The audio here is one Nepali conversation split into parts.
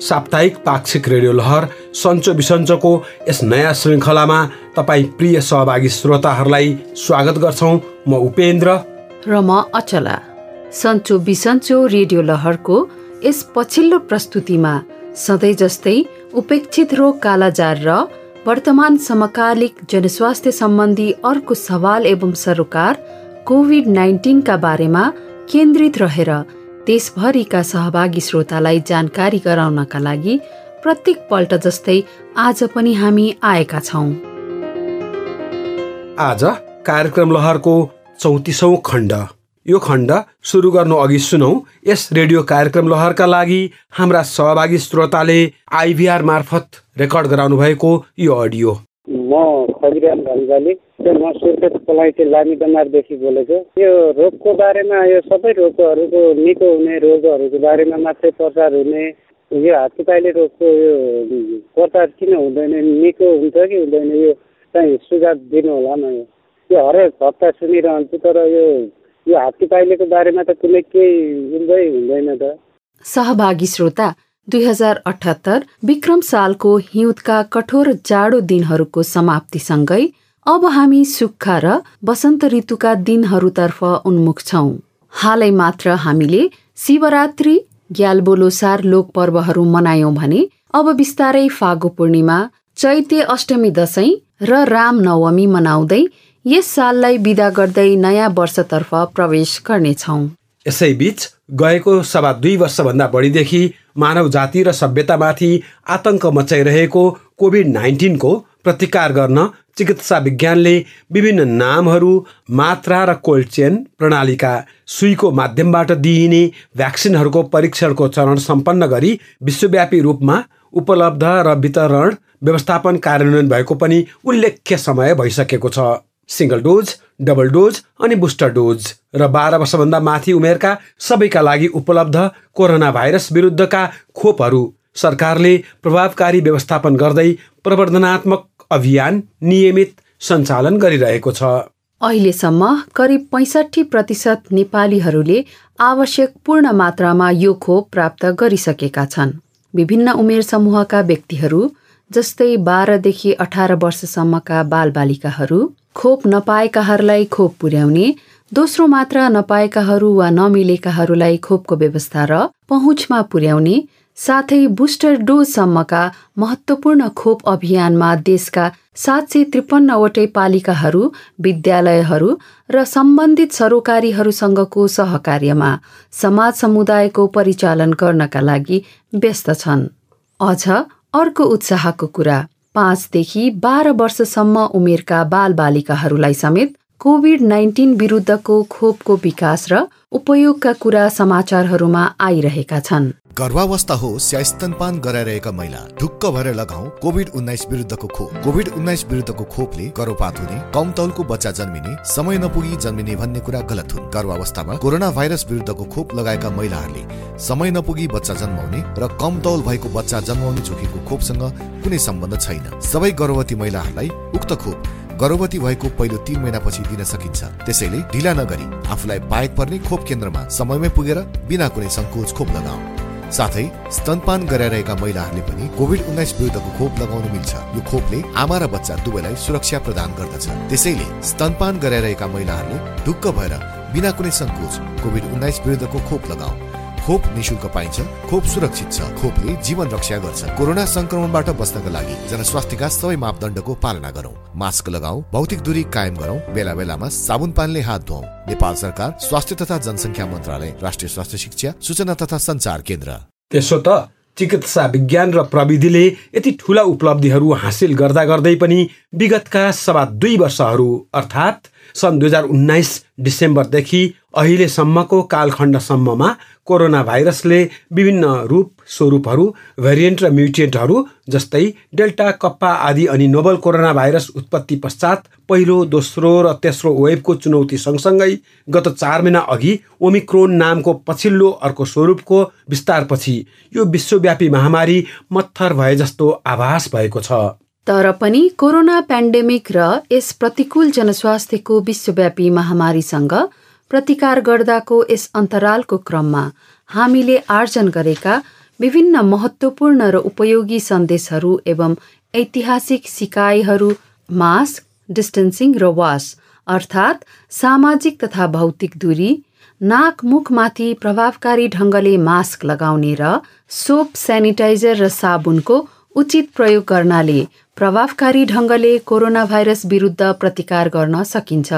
साप्ताहिक पाक्षिक रेडियो लहर सन्चो बिसन्चोको यस नयाँ श्रृङ्खलामा तपाईँ प्रिय सहभागी श्रोताहरूलाई स्वागत गर्छौँ। म उपेन्द्र। र म अचला। सन्चो बिसन्चो रेडियो लहरको यस पछिल्लो प्रस्तुतिमा सधैँ जस्तै उपेक्षित रोग कालाजार र वर्तमान समकालिक जनस्वास्थ्य सम्बन्धी अर्को सवाल एवं सरोकार कोभिड नाइन्टिनका बारेमा केन्द्रित रहेर देशभरिका सहभागी श्रोतालाई जानकारी गराउनका लागि प्रत्येक पल्ट जस्तै आज पनि हामी आएका छौँ। आज कार्यक्रम लहरको चौतिसौँ खण्ड। यो खण्ड सुरु गर्नु अघि सुनौ यस रेडियो कार्यक्रम लहरका लागि हाम्रा सहभागी श्रोताले आइभीआर मार्फत रेकर्ड गराउनु भएको यो अडियो। म भन्जाली म सुर्खेत पलाइटे लामी बोलेको। यो रोगको बारेमा यो सबै रोगहरूको निको हुने रोगहरूको बारेमा मात्रै प्रचार हुने यो हात्तीपाइले रोगको यो प्रचार किन हुँदैन निको हुन्छ कि हुँदैन यो चाहिँ सुझाव दिनु होला न यो। हरेक हप्ता सुनिरहन्छु तर यो यो हात्तीपाइलेको बारेमा त कुनै केही हुँदै हुँदैन त। सहभागी श्रोता दुई हजार अठहत्तर विक्रम सालको हिउँदका कठोर जाडो दिनहरूको समाप्तिसँगै अब हामी सुक्खा र वसन्त ऋतुका दिनहरूतर्फ उन्मुख छौँ। हालै मात्र हामीले शिवरात्रि ग्यालबोलोसार लोक पर्वहरू मनायौं भने अब बिस्तारै फागु पूर्णिमा चैते अष्टमी दशैं र राम नवमी मनाउँदै यस साललाई विदा गर्दै नयाँ वर्षतर्फ प्रवेश गर्नेछौँ। यसैबीच गएको सभा दुई वर्षभन्दा बढीदेखि मानव जाति र सभ्यतामाथि आतंक मचाइरहेको कोभिड नाइन्टिनको प्रतिकार गर्न चिकित्सा विज्ञानले विभिन्न नामहरू मात्रा र कोल्ड चेन प्रणालीका सुईको माध्यमबाट दिइने भ्याक्सिनहरूको परीक्षणको चरण सम्पन्न गरी विश्वव्यापी रूपमा उपलब्ध र वितरण व्यवस्थापन कार्यान्वयन भएको पनि उल्लेख्य समय भइसकेको छ। सिङ्गल डोज डबल डोज अनि बुस्टर डोज र बाह्र वर्षभन्दा माथि उमेरका सबैका लागि उपलब्ध कोरोना भाइरस विरुद्धका खोपहरू सरकारले प्रभावकारी व्यवस्थापन गर्दै प्रवर्धनात्मक अभियान नियमित सञ्चालन गरिरहेको छ। अहिलेसम्म करिब पैँसठी प्रतिशत नेपालीहरूले आवश्यक पूर्ण मात्रामा यो खोप प्राप्त गरिसकेका छन्। विभिन्न उमेर समूहका व्यक्तिहरू जस्तै बाह्रदेखि अठार वर्षसम्मका बालबालिकाहरू खोप नपाएकाहरूलाई खोप पुर्याउने दोस्रो मात्रा नपाएकाहरू वा नमिलेकाहरूलाई खोपको व्यवस्था र पहुँचमा पुर्याउने साथै बुस्टर डोजसम्मका महत्त्वपूर्ण खोप अभियानमा देशका सात सय त्रिपन्नवटै पालिकाहरू विद्यालयहरू र सम्बन्धित सरोकारीहरूसँगको सहकार्यमा समाज समुदायको परिचालन गर्नका लागि व्यस्त छन्। अझ अर्को उत्साहको कुरा पाँचदेखि बाह्र वर्षसम्म उमेरका बालबालिकाहरूलाई समेत कोभिड नाइन्टिन विरुद्धको खोपको विकास र उपयोगका कुरा समाचारहरूमा आइरहेका छन्। गर्भावस्था होस् या स्तनपान गराइरहेका महिला ढुक्क भएर लगाऊ कोभिड उन्नाइस विरुद्धको खोप। कोभिड उन्नाइस विरुद्धको खोपले गर्भपात हुने कम तौलको बच्चा जन्मिने समय नपुगी जन्मिने भन्ने कुरा गलत हुन्। गर्भावस्थामा कोरोना भाइरस विरुद्धको खोप लगाएका महिलाहरूले समय नपुगी बच्चा जन्माउने र कम तौल भएको बच्चा जन्माउने जोखिमको खोपसँग कुनै सम्बन्ध छैन। सबै गर्भवती महिलाहरूलाई उक्त खोप गर्भवती भएको पहिलो तीन महिनापछि दिन सकिन्छ। त्यसैले ढिला नगरी आफूलाई बाहेक पर्ने खोप केन्द्रमा समयमै पुगेर बिना कुनै सङ्कोच खोप लगाऊ। साथै स्तनपान गराइरहेका महिलाहरूले पनि कोभिड उन्नाइस विरुद्धको खोप लगाउनु मिल्छ। यो खोपले आमा र बच्चा दुवैलाई सुरक्षा प्रदान गर्दछ। त्यसैले स्तनपान गराइरहेका महिलाहरूले ढुक्क भएर बिना कुनै सङ्कोच कोभिड उन्नाइस विरुद्धको खोप लगाऊ खोप निशुल्क पाइन्छ खोप सुरक्षित छ खोपले जीवन रक्षा गर्छ। कोरोना संक्रमणबाट बच्नका लागि जनस्वास्थ्यका सबै मापदण्डको पालना गरौँ। मास्क लगाऊ भौतिक दूरी कायम गरौँ बेला बेलामा साबुन पानीले हात धुवौँ नेपाल सरकार स्वास्थ्य तथा जनसङ्ख्या मन्त्रालय राष्ट्रिय स्वास्थ्य शिक्षा सूचना तथा संचार केन्द्र। त्यसो त चिकित्सा विज्ञान र प्रविधिले यति ठुला उपलब्धिहरू हासिल गर्दा गर्दै पनि विगतका सवा दुई वर्षहरू अर्थात् सन् दुई हजार उन्नाइस डिसेम्बरदेखि अहिलेसम्मको कालखण्डसम्ममा कोरोना भाइरसले विभिन्न रूप स्वरूपहरू भेरिएन्ट र म्युटेन्टहरू जस्तै डेल्टा कप्पा आदि अनि नोबल कोरोना भाइरस उत्पत्ति पश्चात पहिलो दोस्रो र तेस्रो वेबको चुनौती सँगसँगै गत चार महिना अघि ओमिक्रोन नामको पछिल्लो अर्को स्वरूपको विस्तारपछि यो विश्वव्यापी महामारी मत्थर भए जस्तो आभास भएको छ। तर पनि कोरोना पेन्डेमिक र यस प्रतिकूल जनस्वास्थ्यको विश्वव्यापी महामारीसँग प्रतिकार गर्दाको यस अन्तरालको क्रममा हामीले आर्जन गरेका विभिन्न महत्त्वपूर्ण र उपयोगी सन्देशहरू एवं ऐतिहासिक सिकाइहरू मास्क डिस्टेन्सिङ र वास अर्थात् सामाजिक तथा भौतिक दूरी नाक मुखमाथि प्रभावकारी ढङ्गले मास्क लगाउने र सोप सेनिटाइजर र साबुनको उचित प्रयोग गर्नाले प्रभावकारी ढङ्गले कोरोना भाइरस विरुद्ध प्रतिकार गर्न सकिन्छ।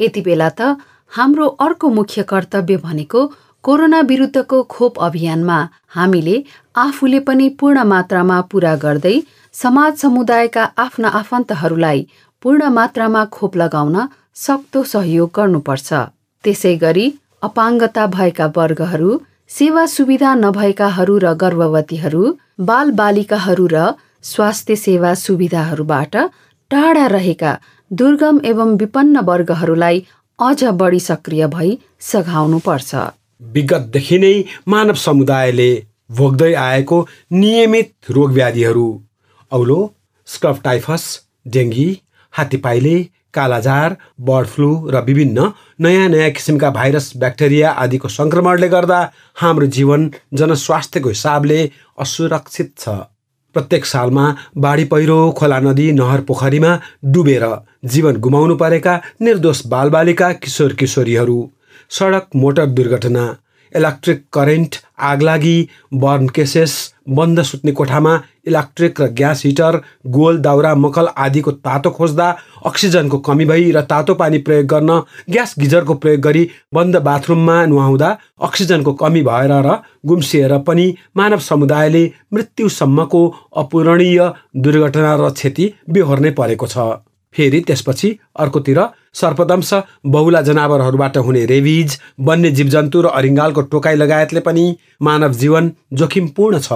यति बेला त हाम्रो अर्को मुख्य कर्तव्य भनेको कोरोना विरुद्धको खोप अभियानमा हामीले आफूले पनि पूर्ण मात्रामा पूरा गर्दै समाज समुदायका आफ्ना आफन्तहरूलाई पूर्ण मात्रामा खोप लगाउन सक्दो सहयोग गर्नुपर्छ। त्यसै गरी अपाङ्गता भएका वर्गहरू सेवा सुविधा नभएकाहरू र गर्भवतीहरू बाल बालिकाहरू र स्वास्थ्य सेवा सुविधाहरूबाट टाढा रहेका दुर्गम एवं विपन्न वर्गहरूलाई अझ बढी सक्रिय भई सघाउनु पर्छ विगतदेखि नै मानव समुदायले भोग्दै आएको नियमित रोग व्याधिहरू औलो स्कफ टाइफस डेङ्गी हात्तीपाइले कालाजार बर्ड फ्लू र विभिन्न नयाँ नयाँ किसिमका भाइरस ब्याक्टेरिया आदिको सङ्क्रमणले गर्दा हाम्रो जीवन जनस्वास्थ्यको हिसाबले असुरक्षित छ। प्रत्येक सालमा बाढी पहिरो खोला नदी नहर पोखरीमा डुबेर जीवन गुमाउनु परेका निर्दोष बालबालिका किशोर किशोरीहरू सडक मोटर दुर्घटना इलेक्ट्रिक करेन्ट आगलागी बर्न केसेस बन्द सुत्ने कोठामा इलेक्ट्रिक र ग्यास हिटर गोल दाउरा मकल आदिको तातो खोज्दा अक्सिजनको कमी भई र तातो पानी प्रयोग गर्न ग्यास गिजरको प्रयोग गरी बन्द बाथरुममा नुहाउँदा अक्सिजनको कमी भएर र गुम्सिएर पनि मानव समुदायले मृत्युसम्मको अपूरणीय दुर्घटना र क्षति बेहोर्नै परेको छ। फेरि त्यसपछि अर्कोतिर सर्पदंश बहुला जनावरहरूबाट हुने रेबिज वन्य जीवजन्तु र अरिङ्गालको टोकाइ लगायतले पनि मानव जीवन जोखिमपूर्ण छ।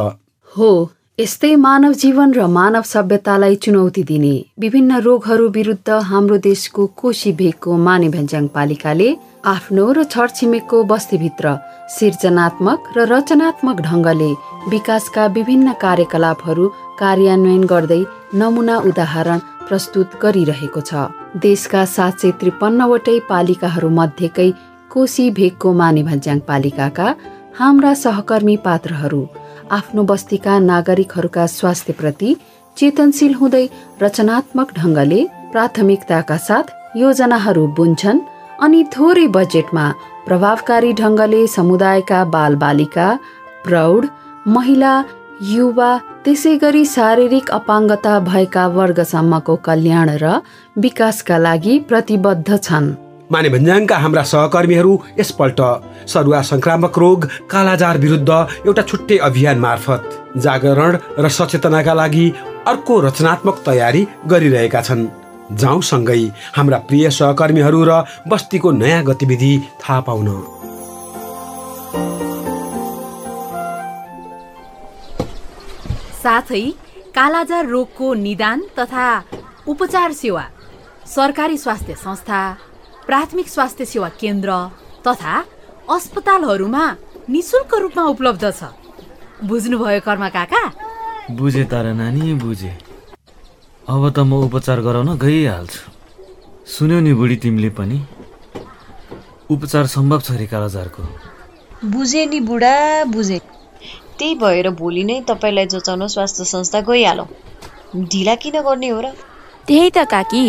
हो यस्तै मानव जीवन र मानव सभ्यतालाई चुनौती दिने विभिन्न रोगहरू विरुद्ध हाम्रो देशको कोशी भेगको माने भ्याङ्ज्याङ पालिकाले आफ्नो र छरछिमेकको बस्तीभित्र सिर्जनात्मक र रचनात्मक ढङ्गले विकासका विभिन्न कार्यकलापहरू कार्यान्वयन गर्दै नमुना उदाहरण प्रस्तुत गरिरहेको छ। देशका सात सय त्रिपन्नवटै पालिकाहरू मध्येकै कोशी भेगको माने भन्ज्याङ पालिकाका हाम्रा सहकर्मी पात्रहरू आफ्नो बस्तीका नागरिकहरूका स्वास्थ्यप्रति चेतनशील हुँदै रचनात्मक ढङ्गले प्राथमिकताका साथ योजनाहरू बुन्छन् अनि थोरै बजेटमा प्रभावकारी ढङ्गले समुदायका बालबालिका प्रौढ महिला युवा त्यसै गरी शारीरिक अपाङ्गता भएका वर्गसम्मको कल्याण र विकासका लागि प्रतिबद्ध छन्। माने भन्ज्याङका हाम्रा सहकर्मीहरू यसपल्ट सरुवा संक्रामक रोग कालाजार विरुद्ध एउटा छुट्टै अभियान मार्फत जागरण र सचेतनाका लागि अर्को रचनात्मक तयारी गरिरहेका छन्। जाउँसँगै हाम्रा प्रिय सहकर्मीहरू र बस्तीको नयाँ गतिविधि थाहा पाउन। साथै कालाजार रोगको निदान तथा उपचार सेवा सरकारी स्वास्थ्य संस्था प्राथमिक स्वास्थ्य सेवा केन्द्र तथा अस्पतालहरूमा निशुल्क रूपमा उपलब्ध छ। बुझ्नुभयो कर्म काका? बुझे तर नानी बुझे। अब त म उपचार गराउन गइहाल्छु। सुन्यौ नि बुढी तिमीले पनि। उपचार सम्भव छ अरे कालाजारको। बुझे नि बुढा बुझे। त्यही भएर भोलि नै तपाईँलाई जचाउन स्वास्थ्य संस्था गइहालौँ। ढिला किन गर्ने हो र? त्यही त काकी।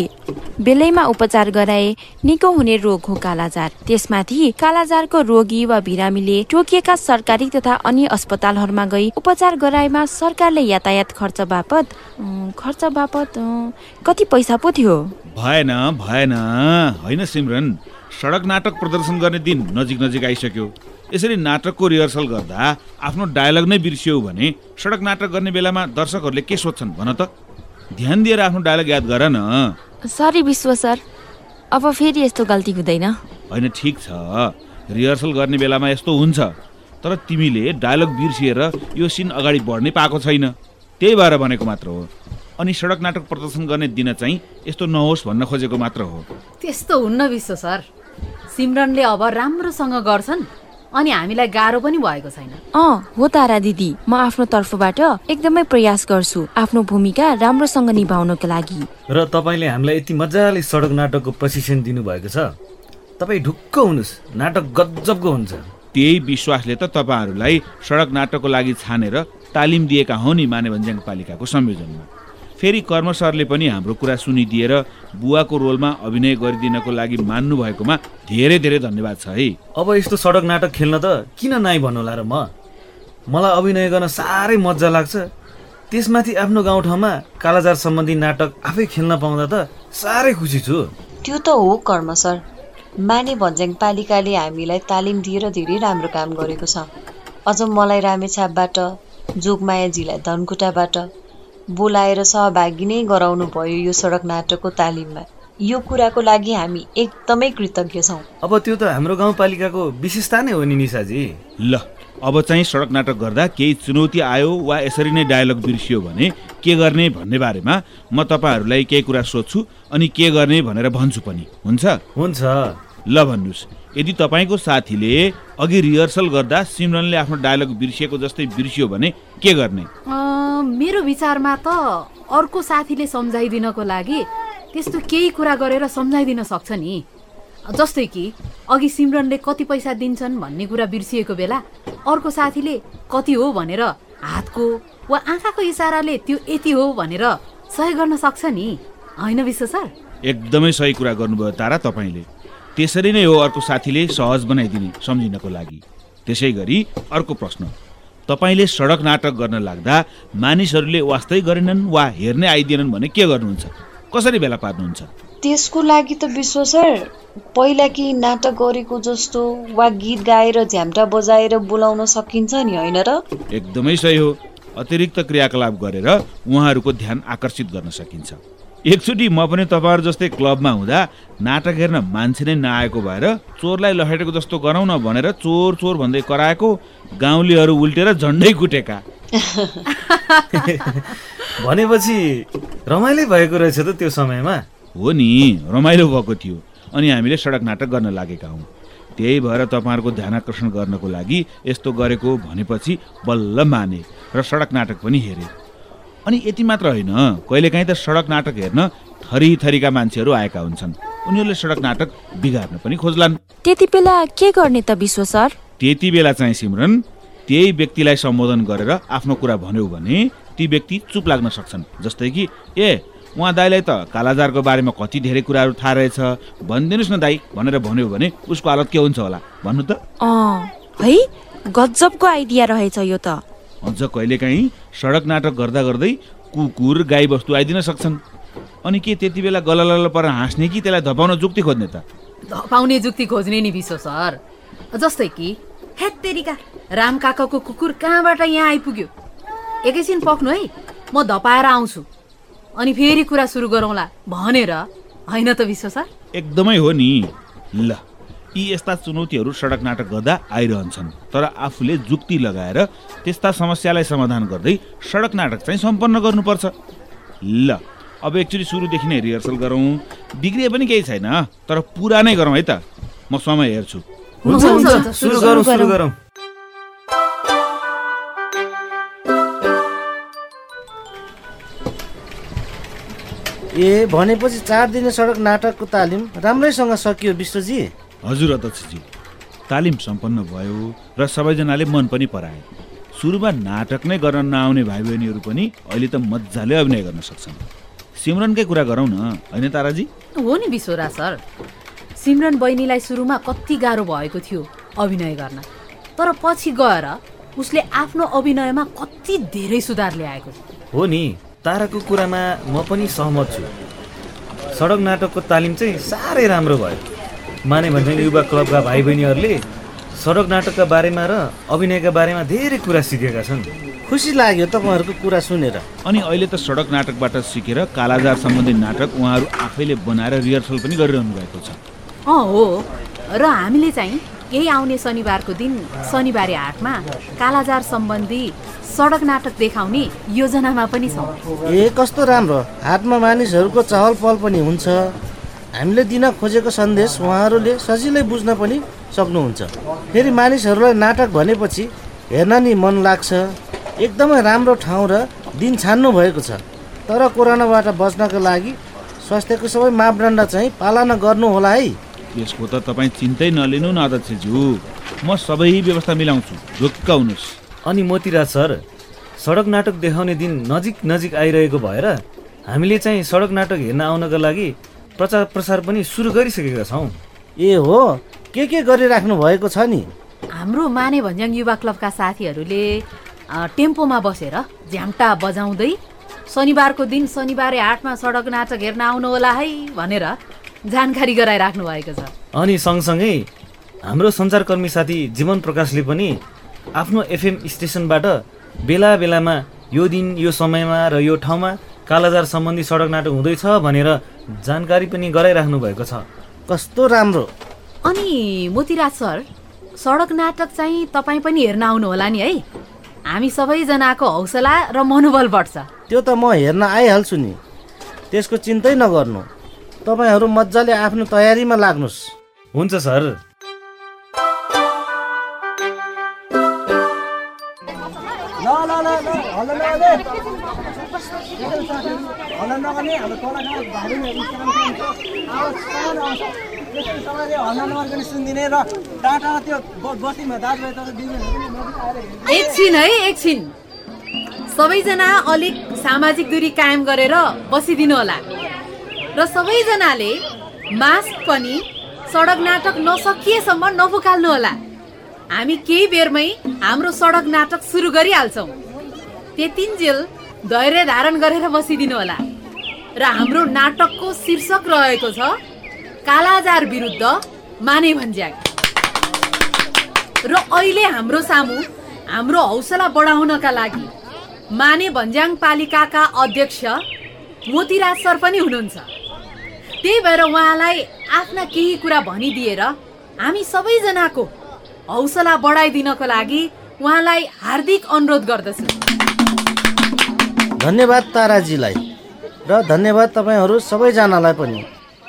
बेलैमा उपचार गराए निको हुने रोग हो कालाजार। त्यसमाथि कालाजारको रोगी वा बिरामीले टोकिएका सरकारी तथा अन्य अस्पतालहरूमा गई उपचार गराएमा सरकारले यातायात खर्च बापत खर्च बापत कति पैसा पो थियो? भएन भएन। होइन सिमरन सडक नाटक प्रदर्शन गर्ने दिन नजिक नजिक आइसक्यो। यसरी नाटकको रिहर्सल गर्दा आफ्नो डायलग नै बिर्सियो भने सडक नाटक गर्ने बेलामा दर्शकहरूले के सोध्छन् भन त? ध्यान दिएर आफ्नो डायलग याद गर न। सरी विश्व सर। अब फेरि यस्तो गल्ती हुँदैन। होइन ठिक छ। रिहर्सल गर्ने बेलामा यस्तो हुन्छ। तर तिमीले डायलग बिर्सिएर यो सिन अगाडि बढ्नै पाएको छैन। त्यही भएर भनेको मात्र हो। अनि सडक नाटक प्रदर्शन गर्ने दिन चाहिँ यस्तो नहोस् भन्न खोजेको मात्र हो। त्यस्तो हुन्न विश्व सर। सिमरनले अब राम्रोसँग गर्छन्। अनि हामीलाई गाह्रो पनि भएको छैन। अँ हो तारा दिदी। म आफ्नो तर्फबाट एकदमै प्रयास गर्छु आफ्नो भूमिका राम्रोसँग निभाउनको लागि। र तपाईँले हामीलाई यति मजाले सडक नाटकको प्रशिक्षण दिनुभएको छ। तपाईँ ढुक्क हुनुहोस्। नाटक गजबको हुन्छ। त्यही विश्वासले त तपाईँहरूलाई सडक नाटकको लागि छानेर तालिम दिएका हौ नि मानेभन्ज्याङ पालिकाको संयोजनमा। फेरि कर्म सरले पनि हाम्रो कुरा सुनिदिएर बुवाको रोलमा अभिनय गरिदिनको लागि मान्नु भएकोमा धेरै धेरै धन्यवाद छ है। अब यस्तो सडक नाटक खेल्न त किन नाइ भन्नुहोला र म? मलाई अभिनय गर्न साह्रै मजा लाग्छ। त्यसमाथि आफ्नो गाउँठाउँमा कालाजार सम्बन्धी नाटक आफै खेल्न पाउँदा त साह्रै खुसी छु। त्यो त हो कर्म सर माने भन्ज्याङ पालिकाले हामीलाई तालिम दिएर धेरै राम्रो काम गरेको छ। अझ मलाई रामेछापबाट जोगमायाजीलाई धनकुटाबाट बोलाएर सहभागी नै गराउनु भयो यो सडक नाटकको तालिममा। यो कुराको लागि हामी एकदमै कृतज्ञ छौँ। अब त्यो त हाम्रो गाउँपालिकाको विशेषता नै हो नि निशाजी ल अब चाहिँ सडक नाटक गर्दा केही चुनौती आयो वा यसरी नै डायलग बिर्सियो भने के गर्ने भन्ने बारेमा म तपाईँहरूलाई केही कुरा सोध्छु अनि के गर्ने भनेर भन्छु पनि। हुन्छ? हुन्छ। ल भन्नुहोस्। यदि तपाईँको साथीले अघि रिहर्सल गर्दा सिमरनले आफ्नो डायलग बिर्सिएको जस्तै बिर्सियो भने के गर्ने? अँ, मेरो विचारमा त अर्को साथीले सम्झाइदिनको लागि त्यस्तो केही कुरा गरेर सम्झाइदिन सक्छ नि। जस्तै कि अघि सिमरनले कति पैसा दिन्छन् भन्ने कुरा बिर्सिएको बेला अर्को साथीले कति हो भनेर हातको वा आँखाको इसाराले त्यो यति हो भनेर सही गर्न सक्छ नि। होइन विश्व सर? एकदमै सही कुरा गर्नुभयो तारा तपाईँले। त्यसरी नै हो अर्को साथीले सहज बनाइदिने सम्झिनको लागि। त्यसै गरी अर्को प्रश्न। तपाईँले सडक नाटक गर्न लाग्दा मानिसहरूले वास्तै गरेनन् वा हेर्नै आइदिएनन् भने के गर्नुहुन्छ? कसरी भेला पार्नुहुन्छ? त्यसको लागि त विश्व सर पहिला कि नाटक गरेको जस्तो वा गीत गाएर झ्याम्टा बजाएर बोलाउन सकिन्छ नि होइन र? एकदमै सही हो। अतिरिक्त क्रियाकलाप गरेर उहाँहरूको ध्यान आकर्षित गर्न सकिन्छ। एकचोटि म पनि तपाईँहरू जस्तै क्लबमा हुँदा नाटक हेर्न मान्छे नै नआएको भएर चोरलाई लखेटेको जस्तो गरौँ न भनेर चोर चोर भन्दै कराएको गाउँलेहरू उल्टेर झन्डै कुटेका। भनेपछि रमाइलो भएको रहेछ त त्यो समयमा? हो नि रमाइलो भएको थियो अनि हामीले सडक नाटक गर्न लागेका हौँ। त्यही भएर तपाईँहरूको ध्यान आकर्षण गर्नको लागि यस्तो गरेको भनेपछि बल्ल माने र सडक नाटक पनि हेरे। अनि यति मात्र होइन। कहिलेकाहीँ त सडक नाटक हेर्न थरी थरीका मान्छेहरू आएका हुन्छन्। उनीहरूले सडक नाटक बिगार्न पनि खोज्लान्। त्यति बेला के गर्ने त विश्व सर? त्यति बेला चाहिँ सिमरन त्यही व्यक्तिलाई सम्बोधन गरेर आफ्नो कुरा भन्यो भने ती व्यक्ति चुप लाग्न सक्छन्। जस्तै कि ए उहाँ दाईलाई त कालाजारको बारेमा कति धेरै कुराहरू थाहा रहेछ। भनिदिनुहोस् न दाई भनेर भन्यो भने उसको हालत के हुन्छ होला? भन्नु त? अँ है? गजबको आइडिया रहेछ यो त। अझ कहिलेकाहीँ सडक नाटक गर्दा गर्दै कुकुर गाई बस्तु आइदिन सक्छन्। अनि के त्यति बेला गलल पर हाँस्ने कि त्यसलाई धपाउन जुक्ति खोज्ने त? धपाउने जुक्ति खोज्ने नि विश्व सर। जस्तै कि हेत्तेरिका राम काकाको कुकुर कहाँबाट यहाँ आइपुग्यो? एकैछिन पक्नु है म धपाएर आउँछु। अनि फेरि कुरा सुरु गरौँला भनेर होइन त विश्व सर? एकदमै हो नि। ल। यी यस्ता चुनौतीहरू सडक नाटक गर्दा आइरहन्छन्। तर आफूले जुक्ति लगाएर त्यस्ता समस्यालाई समाधान गर्दै सडक नाटक चाहिँ सम्पन्न गर्नुपर्छ। ल अब एकचोटि सुरुदेखि नै रिहर्सल गरौँ। बिग्रिए पनि केही छैन तर पुरा नै गरौँ है त। म समय हेर्छु। हुन्छ हुन्छ, हुन्छ। हुन्छ, सुरु सुरु गरौँ सुरु गरौँ। गरौँ। ए भनेपछि चार दिने सडक नाटकको तालिम राम्रैसँग सकियो विश्वजी। हजुर अध्यक्षजी। तालिम सम्पन्न भयो र सबैजनाले मन पनि पराए। सुरुमा नाटक नै गर्न नआउने भाइ बहिनीहरू पनि अहिले त मजाले अभिनय गर्न सक्छन्। सिमरनकै कुरा गरौँ न होइन ताराजी? हो नि विश्वरा सर। सिमरन बहिनीलाई सुरुमा कति गाह्रो भएको थियो अभिनय गर्न। तर पछि गएर उसले आफ्नो अभिनयमा कति धेरै सुधार ल्याएको। छ हो नि ताराको कुरामा म पनि सहमत छु। सडक नाटकको तालिम चाहिँ साह्रै राम्रो भयो। माने भन्ने युवा क्लबका भाइ बहिनीहरूले सडक नाटकका बारेमा र अभिनयका बारेमा धेरै कुरा सिकेका छन्। खुसी लाग्यो तपाईँहरूको कुरा सुनेर। अनि अहिले त सडक नाटकबाट सिकेर कालाजार सम्बन्धी नाटक उहाँहरू आफैले बनाएर रिहर्सल पनि गरिरहनु भएको छ। अँ हो। र हामीले चाहिँ यही आउने शनिबारको दिन शनिबारे हाटमा कालाजार सम्बन्धी सडक नाटक देखाउने योजनामा पनि छौँ। ए कस्तो राम्रो। हाटमा मानिसहरूको चहल पहल पनि हुन्छ। हामीले दिन खोजेको सन्देश उहाँहरूले सजिलै बुझ्न पनि सक्नुहुन्छ। फेरि मानिसहरूलाई नाटक भनेपछि हेर्न नि मन लाग्छ। एकदमै राम्रो ठाउँ र दिन छान्नु भएको छ। तर कोरोनाबाट बच्नको लागि स्वास्थ्यको सबै मापदण्ड चाहिँ पालना गर्नु होला है। यसको त तपाईँ चिन्तै नलिनु न अध्यक्षज्यू म सबै व्यवस्था मिलाउँछु। ढुक्क हुनुहोस्। अनि मोतीराज सर सडक नाटक देखाउने दिन नजिक नजिक आइरहेको भएर हामीले चाहिँ सडक नाटक हेर्न आउनका लागि प्रचार प्रसार पनि सुरु गरिसकेका छौँ। ए हो? के के गरिराख्नु भएको छ नि? हाम्रो माने भन्ज्याङ युवा क्लबका साथीहरूले टेम्पोमा बसेर झ्याम्टा बजाउँदै शनिबारको दिन शनिबारे हाटमा सडक नाटक हेर्न आउनु होला है भनेर जानकारी गराइराख्नु भएको छ। अनि सँगसँगै हाम्रो सञ्चारकर्मी साथी जीवन प्रकाशले पनि आफ्नो एफएम स्टेसनबाट बेला बेलामा यो दिन यो समयमा र यो ठाउँमा कालाजार सम्बन्धी सडक नाटक हुँदैछ भनेर जानकारी पनि गराइराख्नु भएको छ। कस्तो राम्रो। अनि मोतीराज सर सडक नाटक चाहिँ तपाईँ पनि हेर्न आउनु होला नि है। हामी सबैजनाको हौसला र मनोबल बढ्छ। त्यो त म हेर्न आइहाल्छु नि। त्यसको चिन्तै नगर्नु। तपाईँहरू मजाले आफ्नो तयारीमा लाग्नुहोस्। हुन्छ सर। एकछिन है एकछिन। सबैजना अलिक सामाजिक दूरी कायम गरेर बसिदिनु होला। र सबैजनाले मास्क पनि सडक नाटक नसकिएसम्म नफुकाल्नु होला। हामी केही बेरमै हाम्रो सडक नाटक सुरु गरिहाल्छौँ। त्यतिन्जेल धैर्य धारण गरेर बसिदिनु होला। र हाम्रो नाटकको शीर्षक रहेको छ कालाजार विरुद्ध माने भन्ज्याङ। र अहिले हाम्रो सामु हाम्रो हौसला बढाउनका लागि माने भन्ज्याङ पालिकाका अध्यक्ष मोतीराज सर पनि हुनुहुन्छ। त्यही भएर उहाँलाई आफ्ना केही कुरा भनिदिएर हामी सबैजनाको हौसला बढाइदिनको लागि उहाँलाई हार्दिक अनुरोध गर्दछु। धन्यवाद ताराजीलाई। र धन्यवाद तपाईँहरू सबैजनालाई पनि।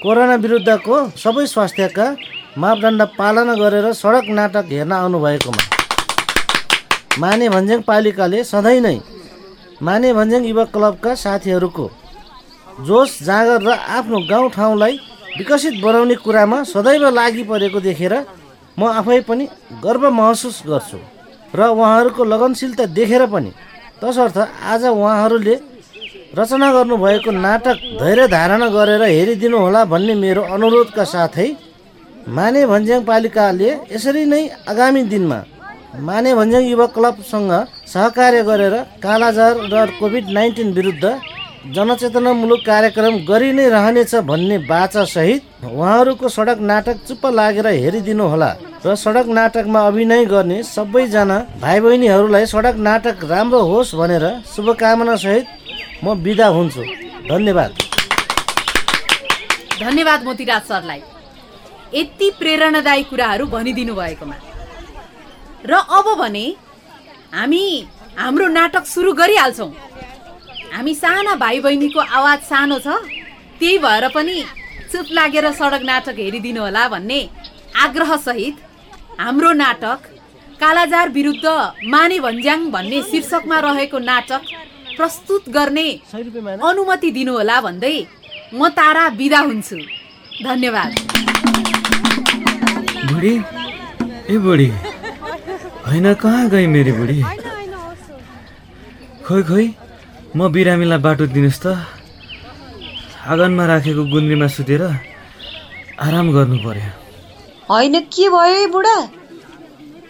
कोरोना विरुद्धको सबै स्वास्थ्यका मापदण्ड पालना गरेर सडक नाटक हेर्न आउनुभएकोमा माने भन्ज्याङ पालिकाले सधैँ नै माने भन्ज्याङ युवा क्लबका साथीहरूको जोस जाँगर र आफ्नो गाउँठाउँलाई विकसित बनाउने कुरामा सदैव लागि परेको देखेर म आफै पनि गर्व महसुस गर्छु। र उहाँहरूको लगनशीलता देखेर पनि तसर्थ आज उहाँहरूले रचना गर्नुभएको नाटक धैर्य धारणा गरेर हेरिदिनु होला भन्ने मेरो अनुरोधका साथै माने भन्ज्याङ पालिकाले यसरी नै आगामी दिनमा माने भन्ज्याङ युवा क्लबसँग सहकार्य गरेर कालाजार र कोभिड नाइन्टिन विरुद्ध जनचेतनामूलक कार्यक्रम गरि नै रहनेछ भन्ने बाचासहित उहाँहरूको सडक नाटक चुप्प लागेर हेरिदिनु होला र सडक नाटकमा अभिनय गर्ने सबैजना भाइ बहिनीहरूलाई सडक नाटक राम्रो होस् भनेर शुभकामना सहित म बिदा हुन्छु। धन्यवाद। धन्यवाद मोतीराज सरलाई। यति प्रेरणादायी कुराहरू भनिदिनु भएकोमा। र अब भने हामी हाम्रो नाटक सुरु गरिहाल्छौँ। हामी साना भाइ बहिनीको आवाज सानो छ त्यही भएर पनि चुप लागेर सडक नाटक हेरिदिनु होला भन्ने आग्रहसहित हाम्रो नाटक कालाजार विरुद्ध माने भन्ज्याङ भन्ने शीर्षकमा रहेको नाटक प्रस्तुत गर्ने अनुमति दिनुहोला भन्दै म तारा बिदा हुन्छु। धन्यवाद। बुढी ए बुढी होइन कहाँ गए मेरी बुढी? खोइ खोइ म बिरामीलाई बाटो दिनुहोस् त। आँगनमा राखेको गुन्द्रीमा सुतेर आराम गर्नु पर्यो। होइन के भयो है बुढा?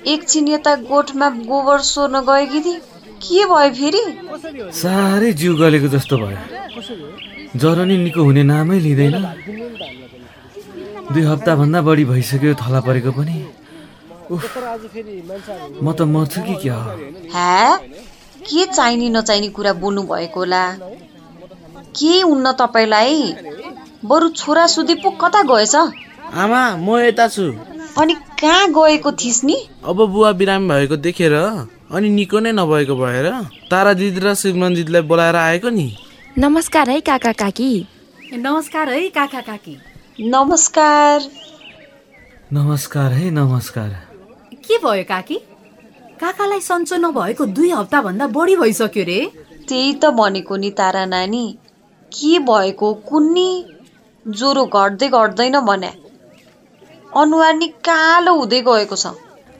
एकछिन यता गोठमा गोबर सोर्न गएकी थिएँ। के भयो फेरि? साह्रै जिउ गलेको जस्तो भयो। ज्वरो नि निको हुने नामै लिँदैन। दुई हप्ताभन्दा बढी भइसक्यो थला परेको पनि। म त मर्छु कि क्या? के चाहिने नचाहिने कुरा बोल्नु भएको होला? के हुन्न तपाईँलाई? बरु छोरा सुधी पो कता गएछ? आमा म यता छु। अनि कहाँ गएको थिइस् नि? अब बुवा बिरामी भएको देखेर अनि निको नै नभएको भएर तारा दिदी र शिवमन दिदीलाई बोलाएर आएको नि। नमस्कार है काका काकी। नमस्कार है काका काकी। नमस्कार। नमस्कार है नमस्कार। के भयो काकी? काकालाई सन्चो नभएको दुई हप्ताभन्दा बढी भइसक्यो रे। त्यही त भनेको नि तारा नानी। के भएको कुन्नी? ज्वरो घट्दै घट्दैन भने। अनुहार नि कालो हुँदै गएको छ।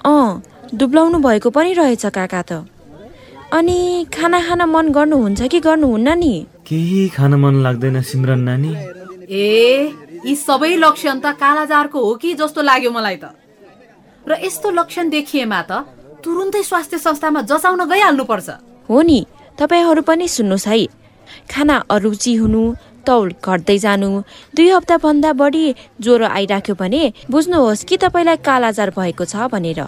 अँ दुब्लाउनु भएको पनि रहेछ काका त। अनि खाना खान मन गर्नुहुन्छ कि गर्नुहुन्न नि? केही खान मन लाग्दैन सिमरन नानी। ए यी सबै लक्षण त कालाजारको हो कि जस्तो लाग्यो मलाई त। र यस्तो लक्षण देखिएमा त तुरुन्तै स्वास्थ्य संस्थामा जचाउन गइहाल्नुपर्छ। हो नि तपाईँहरू पनि सुन्नुहोस् है। खाना अरुचि हुनु तौल घट्दै जानु। दुई हप्ताभन्दा बढी ज्वरो आइराख्यो भने बुझ्नुहोस् कि तपाईँलाई कालाजार भएको छ भनेर।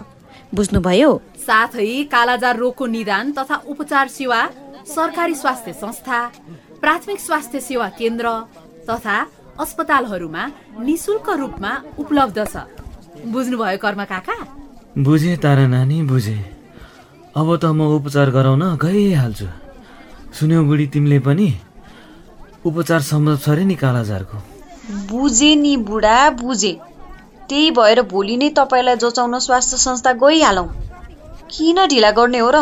बुझ्नुभयो? साथै कालाजार रोगको निदान तथा उपचार सेवा सरकारी स्वास्थ्य संस्था प्राथमिक स्वास्थ्य सेवा केन्द्र तथा अस्पतालहरूमा निशुल्क रूपमा उपलब्ध छ। बुझ्नुभयो कर्म काका? बुझे तारा नानी बुझे। अब त म उपचार गराउन गइहाल्छु। सुन्यौ बुढी तिमीले पनि। उपचार सम्भव छ अरे नि कालाजारको? बुझे नि बुढा बुझे। त्यही भएर भोलि नै तपाईँलाई जचाउन स्वास्थ्य संस्था गइहालौँ। किन ढिला गर्ने हो र?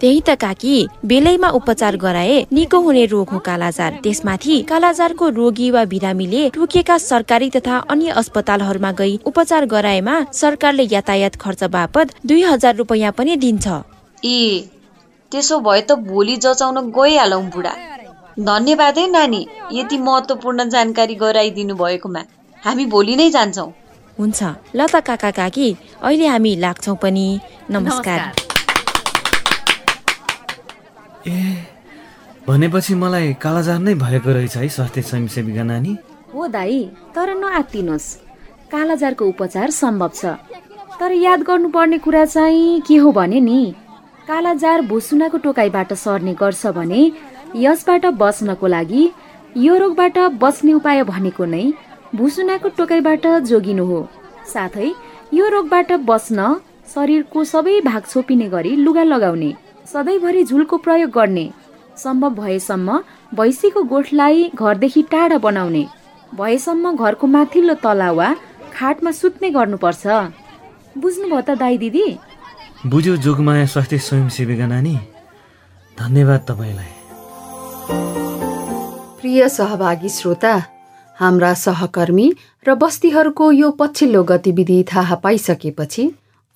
त्यही त काकी बेलैमा उपचार गराए निको हुने रोग हो कालाजार। त्यसमाथि कालाजारको रोगी वा बिरामीले टोकिएका सरकारी तथा अन्य अस्पतालहरूमा गई उपचार गराएमा सरकारले यातायात खर्च बापत दुई हजार रुपियाँ पनि दिन्छ। ए त्यसो भए त भोलि जचाउन गइहालौँ बुढा। धन्यवाद है नानी। यति महत्त्वपूर्ण जानकारी गराइदिनु भएकोमा। हामी भोलि नै जान्छौँ। हुन्छ। ल त काका काकी। अहिले हामी लाग्छौँ पनि। नमस्कार। ए भनेपछि मलाई कालाजार नै भएको रहेछ है स्वास्थ्य स्वयंसेविका नानी? हो दाई तर नआत्तिनुहोस् कालाजारको उपचार सम्भव छ। तर याद गर्नुपर्ने कुरा चाहिँ के हो भने नि कालाजार भुसुनाको टोकाइबाट सर्ने गर्छ भने यसबाट बच्नको लागि यो रोगबाट बच्ने उपाय भनेको नै भुसुनाको टोकाइबाट जोगिनु हो। साथै यो रोगबाट बच्न शरीरको सबै भाग छोपिने गरी लुगा लगाउने सधैँभरि झुलको प्रयोग गर्ने सम्भव भएसम्म भैँसीको गोठलाई घरदेखि टाढा बनाउने भएसम्म घरको माथिल्लो तला वा खाटमा सुत्ने गर्नुपर्छ। बुझ्नुभयो त दाई दिदी? बुझ्यो जोगमाया स्वास्थ्य स्वयंसेविका नानी। धन्यवाद तपाईँलाई। प्रिय सहभागी श्रोता हाम्रा सहकर्मी र बस्तीहरूको यो पछिल्लो गतिविधि थाहा पाइसकेपछि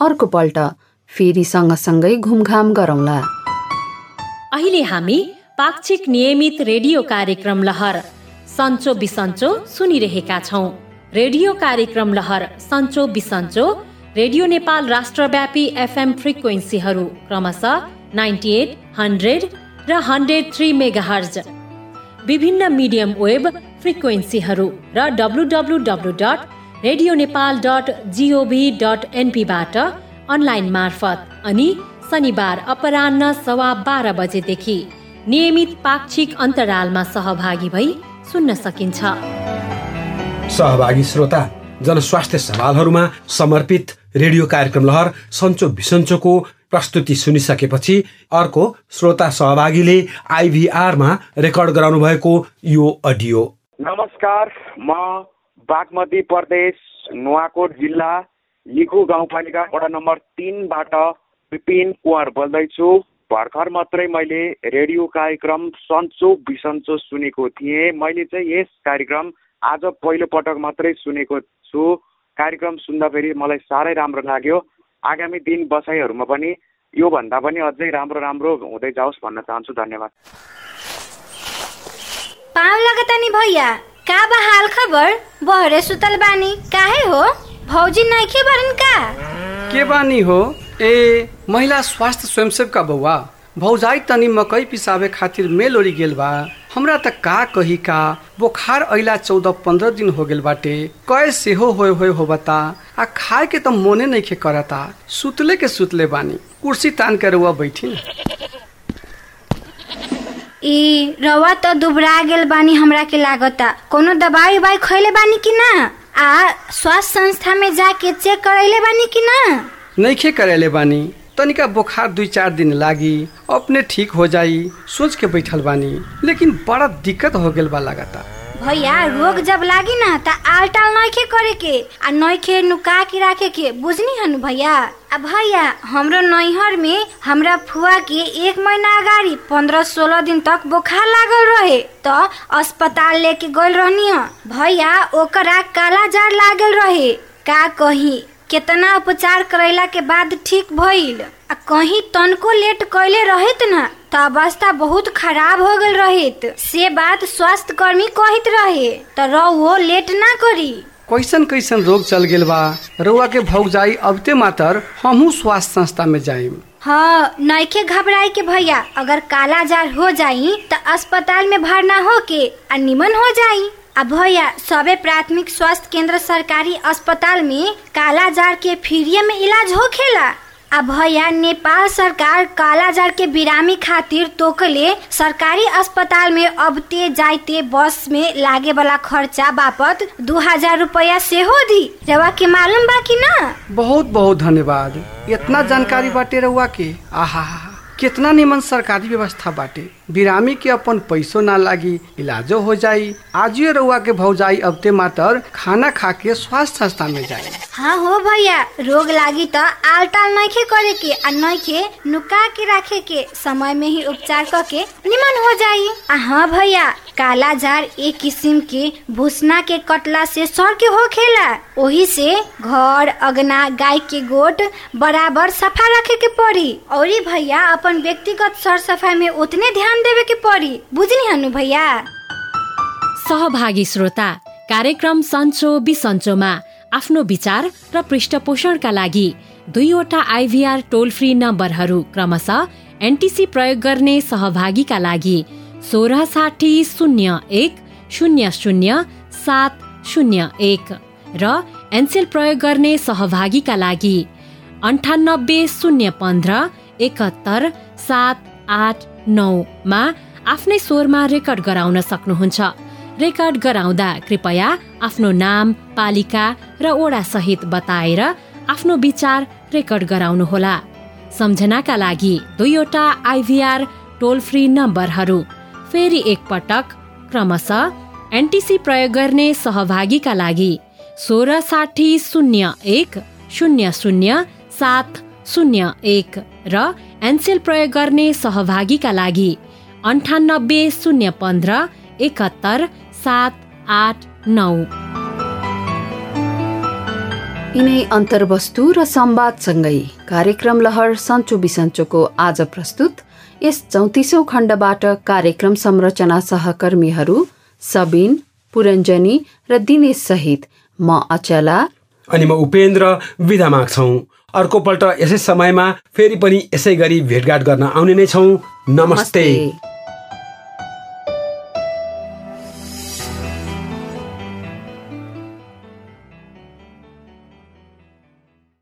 अर्को पल्ट फेरि सँगसँगै घुमघाम गरौँला। अहिले हामी पाक्षिक नियमित रेडियो कार्यक्रम लहर सन्चो बिसन्चो सुनिरहेका छौँ। रेडियो कार्यक्रम लहर सन्चो बिसन्चो रेडियो नेपाल राष्ट्रव्यापी एफएम फ्रिक्वेन्सीहरू क्रमशः नाइन्टी एट हन्ड्रेड र हन्ड्रेड थ्री मेगाहर्ज। विभिन्न मिडियम वेब फ्रिक्वेन्सीहरू र W W W dot radio Nepal dot GOV dot एनपीबाट अनलाइन मार्फत अनि शनिबार अपरान्न सवा बाह्र बजेदेखि नियमित पाक्षिक अन्तरालमा सहभागी भई सुन्न सकिन्छ। सहभागी श्रोता जनस्वास्थ्य सवालहरूमा समर्पित रेडियो कार्यक्रम लहर सन्चो भिसन्चोको प्रस्तुति सुनिसकेपछि अर्को श्रोता सहभागीले आइभीआरमा रेकर्ड गराउनु भएको यो अडियो। नमस्कार म बागमती प्रदेश नुवाकोट जिल्ला लिखु गाउँपालिका वडा नम्बर तिनबाट विपिन कुँवर बोल्दैछु। भर्खर मात्रै मैले रेडियो कार्यक्रम सन्चो बिसन्चो सुनेको थिएँ। मैले चाहिँ यस कार्यक्रम आज पहिलो पटक मात्रै सुनेको छु। कार्यक्रम सुन्दाखेरि मलाई साह्रै राम्रो लाग्यो। आगामी दिन बसाइहरूमा पनि योभन्दा पनि अझै राम्रो राम्रो हुँदै जाओस् भन्न चाहन्छु धन्यवाद। पाँव लगतानी भैया का बा हाल खबर? बहरे सुतल बानी काहे हो? भौजी नइखे बरन का? के बानी हो? ए महिला स्वास्थ्य स्वयंसेवक का बउआ भौजाई तनी मकई पिसाबे खातिर मेल ओरी गेल बा। हमरा त का कही का? बुखार अइला चौदह पंद्रह दिन हो गेल बाटे। कय सेहो होए होए हो बता आ खाए के त मोने नइखे करता। सुतले के सुतले बानी। कुर्सी तान के रुआ बैठी ई रवा त दुबरा गेल बानी हमरा के लागता। कोनो दवाई उबाई खैले बानी कि ना? आ स्वास्थ्य संस्था में जाके चेक करैले बानी कि ना? नइखे करेले बानी। तनिका बुखार दुई चार दिन लागी अपने ठीक हो जाई सोच के बैठल बानी लेकिन बड़ा दिक्कत हो गेल बा लागता भैया रोग जब लागी ना त आलटाल नइखे करे के आ नइखे नुका के राखे के बुझनी हनु भैया? आ भैया हमरो नैहर में हमरा फुआ के एक महीना अगाडि पंद्रह सोलह दिन तक बुखार लागल रहे त अस्पताल लेके गइल रहनी भैया ओकरा काला जार लागल रहे का कही? केतना उपचार करैला के बाद ठीक भइल आ कहीं तनको लेट कैले रहित न त अवस्था बहुत खराब हो गल रहित। से बात स्वास्थ्य कर्मी कहत रहे त रहुओ लेट ना करी। कैसन कैसन रोग चल गेल बा? रउआ के भौग जाई अबते मातर हमहू स्वास्थ्य संस्था में जाइम। हाँ नइखे घबराई के भैया अगर काला जार हो जाई त अस्पताल में भरना हो के आ निमन हो जाई। आ भैया सबे प्राथमिक स्वास्थ्य केंद्र सरकारी अस्पताल में काला जार के फ्री में इलाज होखेला आ भैया नेपाल सरकार काला जार के बिरामी खातिर तोकले सरकारी अस्पताल में अबते जाइते बस में लागे वाला खर्चा बापत दू हजार रुपया सेहो दी। रवा के मालूम बा कि ना? बहुत बहुत धन्यवाद। इतना जानकारी बाटे रउआ के आहा कितना निमन सरकारी व्यवस्था बाटे। बिरामी के अपन पैसो ना लागी, इलाजो हो जाई। आजियो रउआ के भौजाई अबते मातर खाना खा के स्वास्थ्य संस्था में जाई। हाँ हो भैया, रोग लागी त आलटाल नइखे करे के आ नइखे नुका के राखे के समय में ही उपचार क के निमन हो जाई। हाँ भैया, काला जार एक किस्म के भूसना के कटला से सर के हो खेला। ओही से घर, अगना, गाय के गोट बराबर सफ़ा रखे के पड़ी। औरी भैया, अपन व्यक्तिगत सर सफ़ाई में उतने ध्यान हनु भैया। सहभागी श्रोता कार्यक्रम सन्चो बिसन्चोमा आफ्नो विचार र पृष्ठपोषणका लागि दुईवटा आइभीआर टोल फ्री नम्बरहरू क्रमशः एनटिसी प्रयोग गर्ने सहभागीका लागि सोह्र साठी शून्य एक शून्य शून्य सात शून्य एक र एनसेल प्रयोग गर्ने सहभागीका लागि अन्ठानब्बे शून्य पन्ध्र एकहत्तर सात आठ नौमा आफ्नै स्वरमा रेकर्ड गराउन सक्नुहुन्छ। रेकर्ड गराउँदा कृपया आफ्नो नाम पालिका र ओडा सहित बताएर आफ्नो विचार रेकर्ड गराउनुहोला। सम्झनाका लागि दुईवटा आइभीआर टोल फ्री नम्बरहरू फेरि एकपटक क्रमशः एनटिसी प्रयोग गर्ने सहभागीका लागि सोह्र साठी शून्य एक शून्य शून्य सात शून्य एक र एनसेल प्रयोग गर्ने सहभागीका लागि अन्ठानब्बे शून्य पन्ध्र एकहत्तर सात आठ नौ। यिनै अन्तर्वस्तु र संवादसँगै कार्यक्रम लहर सन्चो बिसन्चोको आज प्रस्तुत। यस चौतिसौँ खण्डबाट कार्यक्रम संरचना सहकर्मीहरू सबिन पुरञ्जनी र दिनेश सहित म अचला। अनि म उपेन्द्र विदा माग्छौँ। अर्कोपल्ट यसै समयमा फेरि पनि यसै गरी भेटघाट गर्न आउने नै छौँ नमस्ते, नमस्ते।